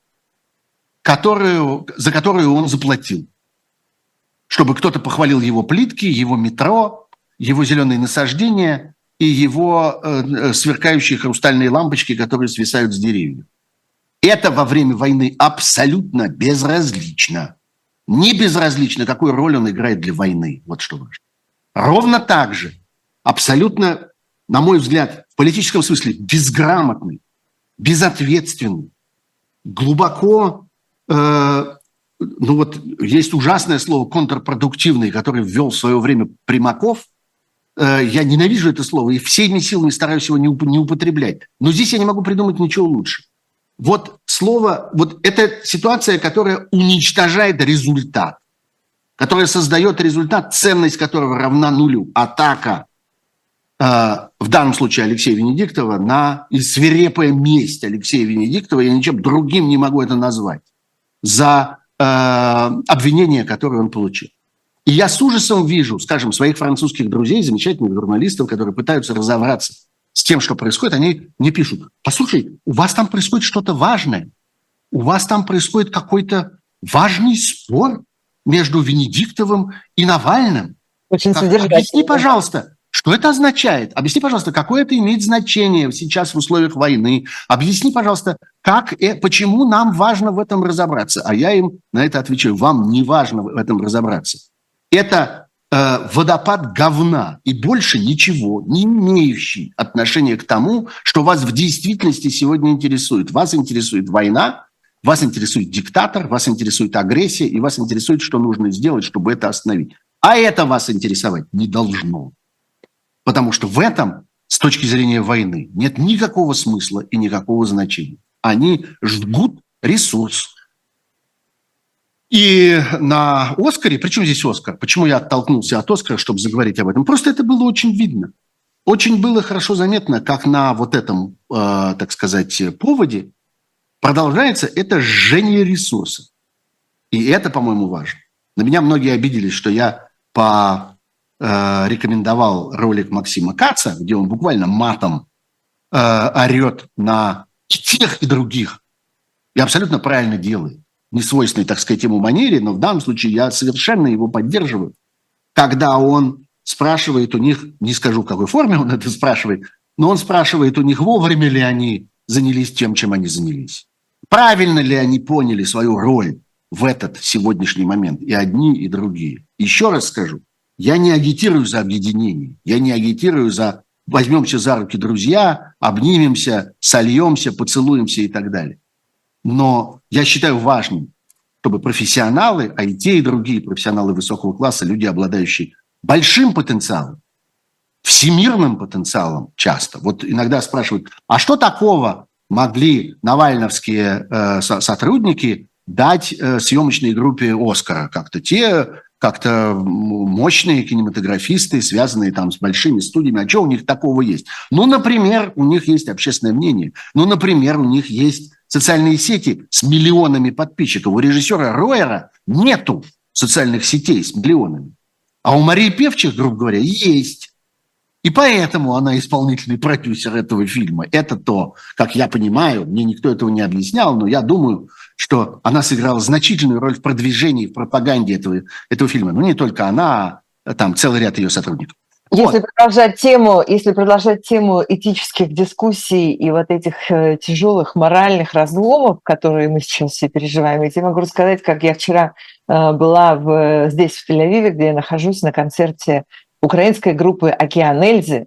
которую, за которую он заплатил чтобы кто-то похвалил его плитки, его метро, его зеленые насаждения и его э, э, сверкающие хрустальные лампочки, которые свисают с деревьев. Это во время войны абсолютно безразлично. Не безразлично, какую роль он играет для войны. Вот что важно. Ровно так же, абсолютно, на мой взгляд, в политическом смысле безграмотный, безответственный, глубоко э, ну вот есть ужасное слово контрпродуктивный, который ввел в свое время Примаков. Э, я ненавижу это слово и всеми силами стараюсь его не употреблять. Но здесь я не могу придумать ничего лучше. Вот слово, вот это ситуация, которая уничтожает результат, которая создает результат, ценность которого равна нулю. Атака, э, в данном случае Алексея Венедиктова, на и свирепая месть Алексея Венедиктова, я ничем другим не могу это назвать, за обвинения, которые он получил. И я с ужасом вижу, скажем, своих французских друзей, замечательных журналистов, которые пытаются разобраться с тем, что происходит, они мне пишут, послушай, у вас там происходит что-то важное, у вас там происходит какой-то важный спор между Венедиктовым и Навальным. Очень содержательно. Объясни, пожалуйста, что это означает? Объясни, пожалуйста, какое это имеет значение сейчас в условиях войны? Объясни, пожалуйста, как, э, почему нам важно в этом разобраться? А я им на это отвечаю, вам не важно в этом разобраться. Это э, водопад говна и больше ничего, не имеющий отношения к тому, что вас в действительности сегодня интересует. Вас интересует война, вас интересует диктатор, вас интересует агрессия, и вас интересует, что нужно сделать, чтобы это остановить. А это вас интересовать не должно. Потому что в этом, с точки зрения войны, нет никакого смысла и никакого значения. Они жгут ресурс. И на Оскаре, причем здесь Оскар? Почему я оттолкнулся от Оскара, чтобы заговорить об этом? Просто это было очень видно. Очень было хорошо заметно, как на вот этом, э, так сказать, поводе продолжается это жжение ресурсов. И это, по-моему, важно. На меня многие обиделись, что я по э, рекомендовал ролик Максима Каца, где он буквально матом э, орет на тех и других. И абсолютно правильно делает. Не свойственной, так сказать, ему манере, но в данном случае я совершенно его поддерживаю. Когда он спрашивает у них, не скажу, в какой форме он это спрашивает, но он спрашивает у них, вовремя ли они занялись тем, чем они занялись. Правильно ли они поняли свою роль в этот сегодняшний момент, и одни, и другие. Еще раз скажу, я не агитирую за объединение, я не агитирую за возьмемся за руки друзья, обнимемся, сольемся, поцелуемся и так далее. Но я считаю важным, чтобы профессионалы, а и те, и другие профессионалы высокого класса, люди, обладающие большим потенциалом, всемирным потенциалом часто. Вот иногда спрашивают, а что такого могли навальновские э, сотрудники дать э, съемочной группе Оскара. Как-то те как-то мощные кинематографисты, связанные там с большими студиями. А что у них такого есть? Ну, например, у них есть общественное мнение. Ну, например, у них есть социальные сети с миллионами подписчиков. У режиссера Ройера нету социальных сетей с миллионами. А у Марии Певчих, грубо говоря, есть. И поэтому она исполнительный продюсер этого фильма. Это то, как я понимаю, мне никто этого не объяснял, но я думаю, что она сыграла значительную роль в продвижении, в пропаганде этого, этого фильма. Ну, не только она, а там целый ряд ее сотрудников. Если вот. продолжать тему, если продолжать тему этических дискуссий и вот этих э, тяжелых моральных разломов, которые мы сейчас все переживаем, я тебе могу рассказать, как я вчера э, была в, здесь, в Тель-Авиве, где я нахожусь на концерте украинской группы «Океан Эльзы»,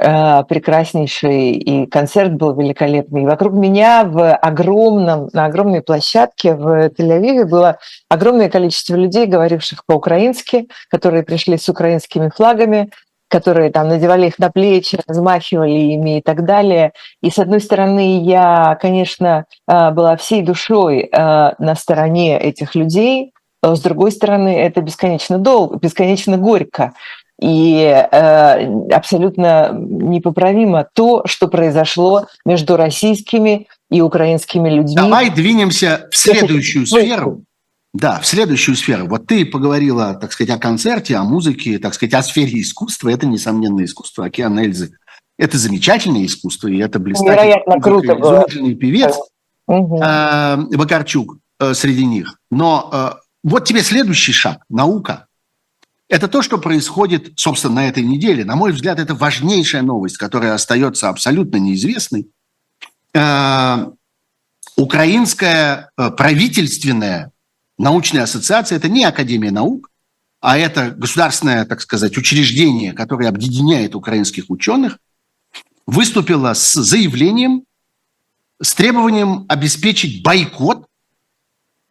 прекраснейший, и концерт был великолепный. И вокруг меня в огромном, на огромной площадке в Тель-Авиве было огромное количество людей, говоривших по-украински, которые пришли с украинскими флагами, которые там надевали их на плечи, размахивали ими и так далее. И с одной стороны, я, конечно, э, была всей душой э, на стороне этих людей, с другой стороны, это бесконечно долго, бесконечно горько, и э, абсолютно непоправимо то, что произошло между российскими и украинскими людьми. Давай двинемся в следующую сферу. Да, в следующую сферу. Вот ты поговорила, так сказать, о концерте, о музыке, так сказать, о сфере искусства. Это, несомненно, искусство. Океан Эльзы – это замечательное искусство, и это блистательный круто было. певец угу. э, Вакарчук э, среди них. Но э, вот тебе следующий шаг – наука – это то, что происходит, собственно, на этой неделе. На мой взгляд, это важнейшая новость, которая остается абсолютно неизвестной. Э, украинская э, правительственная научная ассоциация – это не Академия наук, а это государственное, так сказать, учреждение, которое объединяет украинских ученых, выступила с заявлением, с требованием обеспечить бойкот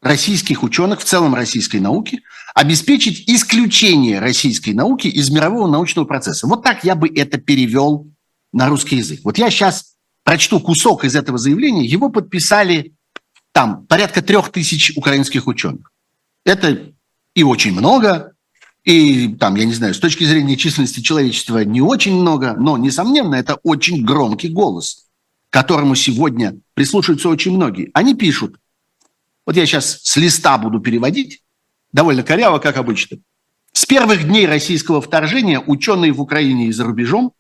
российских ученых, в целом российской науки, обеспечить исключение российской науки из мирового научного процесса. Вот так я бы это перевел на русский язык. Вот я сейчас прочту кусок из этого заявления. Его подписали там порядка трех тысяч украинских ученых. Это и очень много, и там, я не знаю, с точки зрения численности человечества не очень много, но, несомненно, это очень громкий голос, которому сегодня прислушиваются очень многие. Они пишут, вот я сейчас с листа буду переводить, довольно коряво, как обычно. С первых дней российского вторжения ученые в Украине и за рубежом,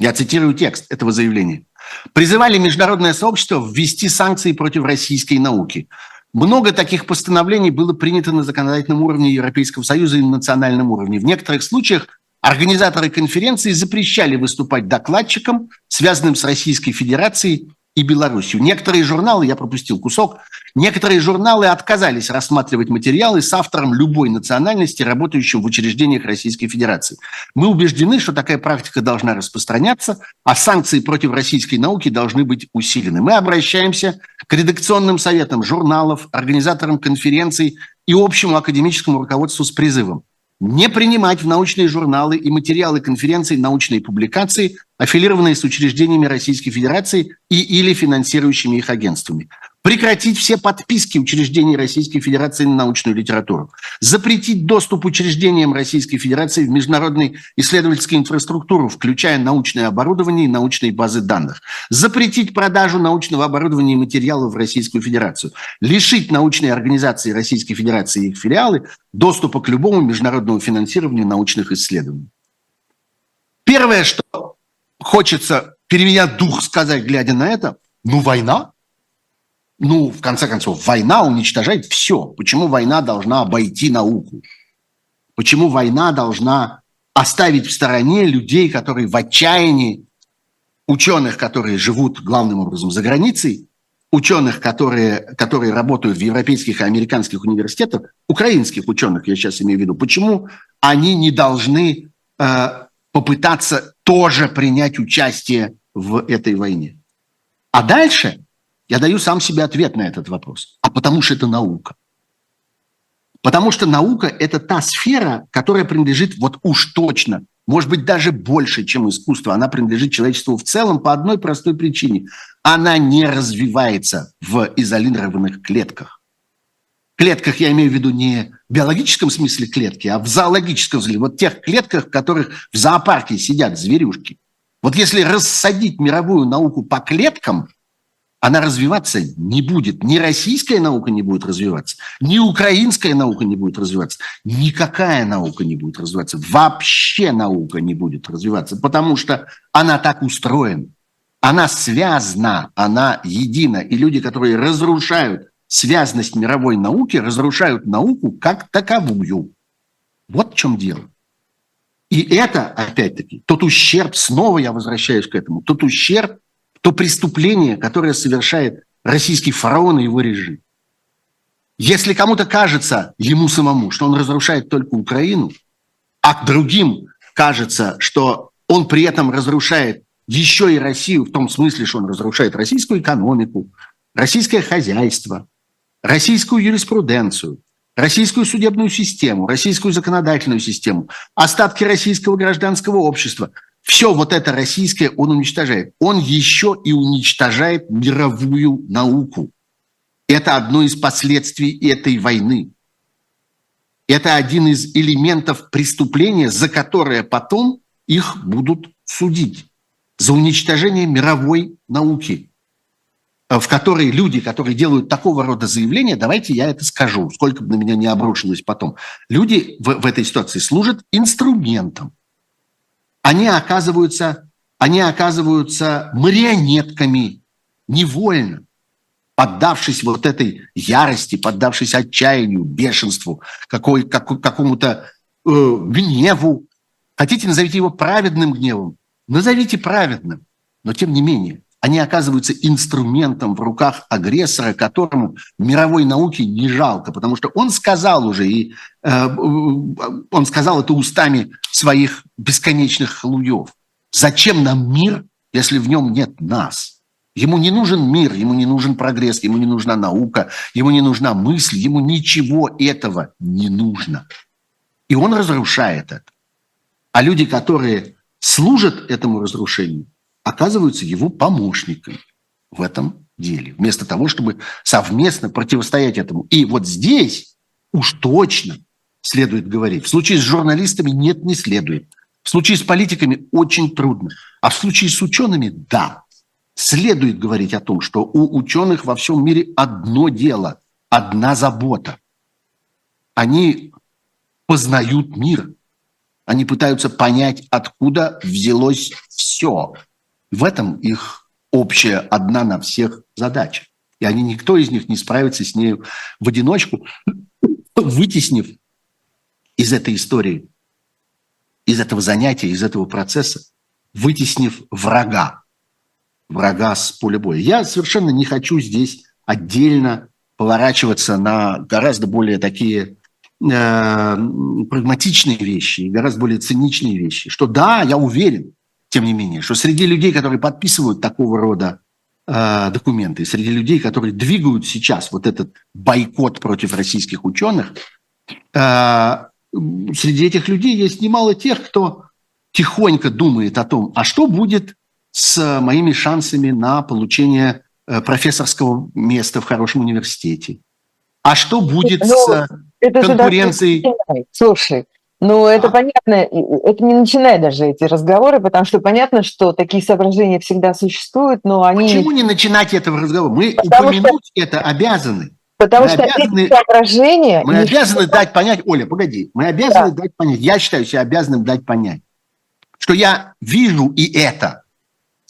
я цитирую текст этого заявления, призывали международное сообщество ввести санкции против российской науки. Много таких постановлений было принято на законодательном уровне Европейского Союза и на национальном уровне. В некоторых случаях организаторы конференции запрещали выступать докладчикам, связанным с Российской Федерацией и Белоруссию. Некоторые журналы, я пропустил кусок, некоторые журналы отказались рассматривать материалы с автором любой национальности, работающим в учреждениях Российской Федерации. Мы убеждены, что такая практика должна распространяться, а санкции против российской науки должны быть усилены. Мы обращаемся к редакционным советам журналов, организаторам конференций и общему академическому руководству с призывом не принимать в научные журналы и материалы конференций научные публикации, аффилированные с учреждениями Российской Федерации и или финансирующими их агентствами прекратить все подписки учреждений Российской Федерации на научную литературу, запретить доступ учреждениям Российской Федерации в международную исследовательскую инфраструктуру, включая научное оборудование и научные базы данных, запретить продажу научного оборудования и материалов в Российскую Федерацию, лишить научные организации Российской Федерации и их филиалы доступа к любому международному финансированию научных исследований. Первое, что хочется переменять дух сказать, глядя на это, ну, война – ну, в конце концов, война уничтожает все. Почему война должна обойти науку? Почему война должна оставить в стороне людей, которые в отчаянии, ученых, которые живут главным образом за границей, ученых, которые, которые работают в европейских и американских университетах, украинских ученых, я сейчас имею в виду, почему они не должны э, попытаться тоже принять участие в этой войне? А дальше я даю сам себе ответ на этот вопрос. А потому что это наука. Потому что наука – это та сфера, которая принадлежит вот уж точно, может быть, даже больше, чем искусство. Она принадлежит человечеству в целом по одной простой причине. Она не развивается в изолированных клетках. Клетках я имею в виду не в биологическом смысле клетки, а в зоологическом смысле. Вот тех клетках, в которых в зоопарке сидят зверюшки. Вот если рассадить мировую науку по клеткам – она развиваться не будет. Ни российская наука не будет развиваться, ни украинская наука не будет развиваться, никакая наука не будет развиваться. Вообще наука не будет развиваться, потому что она так устроена. Она связана, она едина. И люди, которые разрушают связность мировой науки, разрушают науку как таковую. Вот в чем дело. И это, опять-таки, тот ущерб, снова я возвращаюсь к этому, тот ущерб, то преступление, которое совершает российский фараон и его режим. Если кому-то кажется, ему самому, что он разрушает только Украину, а другим кажется, что он при этом разрушает еще и Россию в том смысле, что он разрушает российскую экономику, российское хозяйство, российскую юриспруденцию, российскую судебную систему, российскую законодательную систему, остатки российского гражданского общества – все вот это российское он уничтожает. Он еще и уничтожает мировую науку. Это одно из последствий этой войны. Это один из элементов преступления, за которое потом их будут судить. За уничтожение мировой науки, в которой люди, которые делают такого рода заявления, давайте я это скажу, сколько бы на меня не обрушилось потом, люди в, в этой ситуации служат инструментом они оказываются, они оказываются марионетками невольно, поддавшись вот этой ярости, поддавшись отчаянию, бешенству, какой, как, какому-то э, гневу. Хотите, назовите его праведным гневом? Назовите праведным. Но тем не менее, они оказываются инструментом в руках агрессора, которому мировой науке не жалко, потому что он сказал уже, и э, он сказал это устами своих бесконечных халуев. Зачем нам мир, если в нем нет нас? Ему не нужен мир, ему не нужен прогресс, ему не нужна наука, ему не нужна мысль, ему ничего этого не нужно. И он разрушает это. А люди, которые служат этому разрушению, оказываются его помощниками в этом деле, вместо того, чтобы совместно противостоять этому. И вот здесь уж точно следует говорить. В случае с журналистами нет, не следует. В случае с политиками очень трудно. А в случае с учеными – да. Следует говорить о том, что у ученых во всем мире одно дело, одна забота. Они познают мир. Они пытаются понять, откуда взялось все. В этом их общая одна на всех задача. И они, никто из них не справится с ней в одиночку, вытеснив из этой истории, из этого занятия, из этого процесса, вытеснив врага, врага с поля боя. Я совершенно не хочу здесь отдельно поворачиваться на гораздо более такие э, прагматичные вещи, гораздо более циничные вещи, что да, я уверен, тем не менее, что среди людей, которые подписывают такого рода э, документы, среди людей, которые двигают сейчас вот этот бойкот против российских ученых, э, среди этих людей есть немало тех, кто тихонько думает о том, а что будет с моими шансами на получение э, профессорского места в хорошем университете? А что будет ну, с конкуренцией? Слушай, ну, это а? понятно, это не начинай даже эти разговоры, потому что понятно, что такие соображения всегда существуют, но они... Почему не начинать этого разговора? Мы потому упомянуть что... это обязаны. Потому мы что обязаны, эти соображения... Мы обязаны дать понять, Оля, погоди, мы обязаны да. дать понять, я считаю себя обязанным дать понять, что я вижу и это,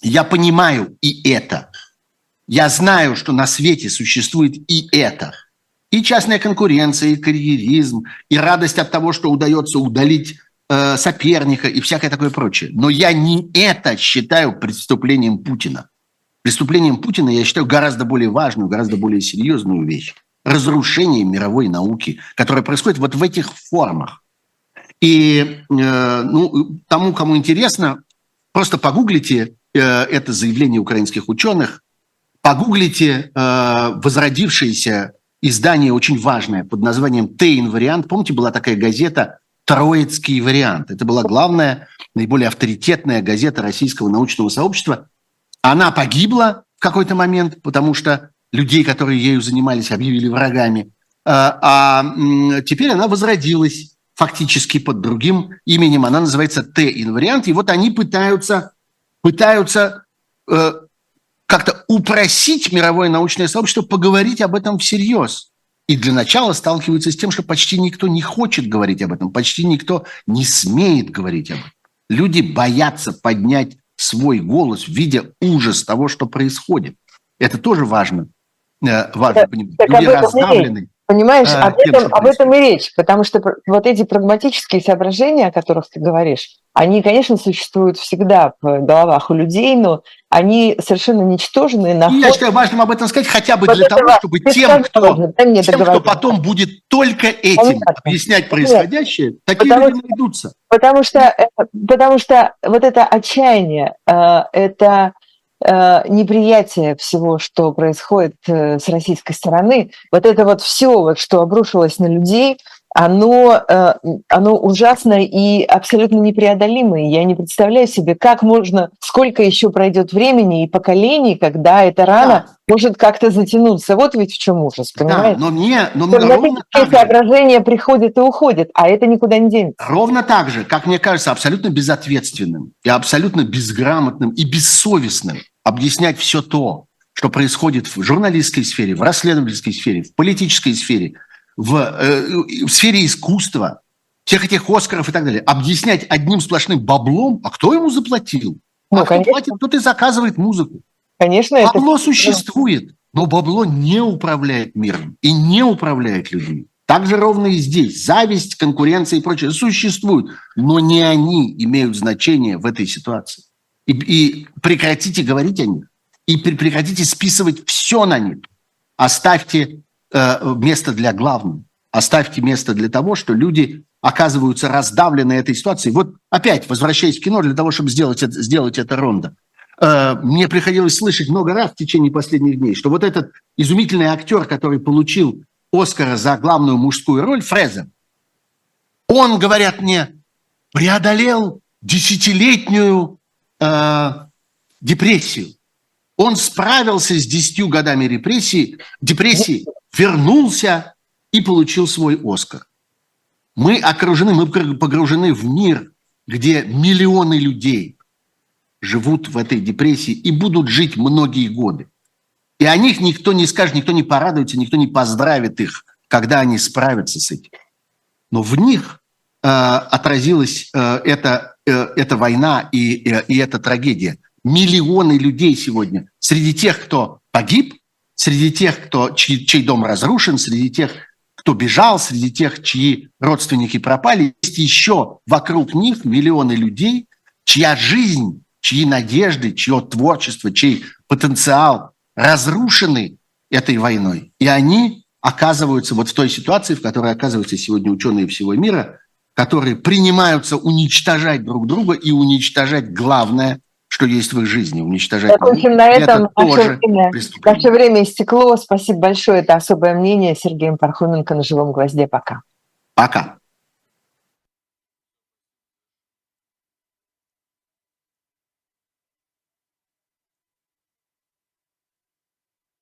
я понимаю и это, я знаю, что на свете существует и это – и частная конкуренция, и карьеризм, и радость от того, что удается удалить э, соперника и всякое такое прочее. Но я не это считаю преступлением Путина. Преступлением Путина я считаю гораздо более важную, гораздо более серьезную вещь. Разрушение мировой науки, которое происходит вот в этих формах. И э, ну, тому, кому интересно, просто погуглите э, это заявление украинских ученых, погуглите э, возродившиеся издание очень важное под названием «Тейн-вариант». Помните, была такая газета «Троицкий вариант». Это была главная, наиболее авторитетная газета российского научного сообщества. Она погибла в какой-то момент, потому что людей, которые ею занимались, объявили врагами. А, а теперь она возродилась фактически под другим именем. Она называется Т-инвариант. И вот они пытаются, пытаются э, как-то упросить мировое научное сообщество поговорить об этом всерьез. И для начала сталкиваются с тем, что почти никто не хочет говорить об этом, почти никто не смеет говорить об этом. Люди боятся поднять свой голос, видя ужас того, что происходит. Это тоже важно, э, важно понимать. Люди раздавлены. Понимаешь, а, об, этом, об этом и речь, потому что вот эти прагматические соображения, о которых ты говоришь, они, конечно, существуют всегда в головах у людей, но они совершенно ничтожны. На Я считаю важным об этом сказать, хотя бы вот для того, чтобы тем, кто, тем кто потом будет только этим Понятно. объяснять происходящее, Нет. такие потому, люди найдутся. Потому что, э, потому что вот это отчаяние, э, это Э, неприятие всего, что происходит с российской стороны, вот это вот все, вот, что обрушилось на людей, оно, э, оно ужасно и абсолютно непреодолимое. Я не представляю себе, как можно, сколько еще пройдет времени и поколений, когда эта рана да. может как-то затянуться. Вот ведь в чем ужас, понимаете? Да, но мне, но мне ровно так соображения приходят и уходят, а это никуда не денется. Ровно так же, как мне кажется, абсолютно безответственным и абсолютно безграмотным и бессовестным объяснять все то, что происходит в журналистской сфере, в расследовательской сфере, в политической сфере, в, э, в сфере искусства, всех этих Оскаров и так далее, объяснять одним сплошным баблом, а кто ему заплатил? Ну, а конечно. кто платит, кто-то заказывает музыку. Конечно, бабло это... существует, но бабло не управляет миром и не управляет людьми. Так же ровно и здесь. Зависть, конкуренция и прочее существуют, но не они имеют значение в этой ситуации и, и прекратите говорить о них, и прекратите списывать все на них. Оставьте э, место для главного, оставьте место для того, что люди оказываются раздавлены этой ситуацией. Вот опять, возвращаясь в кино, для того, чтобы сделать это, сделать это ронда. Э, мне приходилось слышать много раз в течение последних дней, что вот этот изумительный актер, который получил Оскара за главную мужскую роль, Фрезер, он, говорят мне, преодолел десятилетнюю э, депрессию. Он справился с десятью годами репрессии, депрессии, вернулся и получил свой Оскар. Мы окружены, мы погружены в мир, где миллионы людей живут в этой депрессии и будут жить многие годы. И о них никто не скажет, никто не порадуется, никто не поздравит их, когда они справятся с этим. Но в них э, отразилась э, эта Э, эта война и, э, и эта трагедия. Миллионы людей сегодня среди тех, кто погиб, среди тех, кто, чей, чей дом разрушен, среди тех, кто бежал, среди тех, чьи родственники пропали, есть еще вокруг них миллионы людей, чья жизнь, чьи надежды, чье творчество, чей потенциал разрушены этой войной. И они оказываются вот в той ситуации, в которой оказываются сегодня ученые всего мира, которые принимаются уничтожать друг друга и уничтожать главное, что есть в их жизни, уничтожать. Закончим на этом. Это наше, время, наше время истекло. Спасибо большое. Это особое мнение Сергеем Пархоменко на «Живом гвозде». Пока. Пока.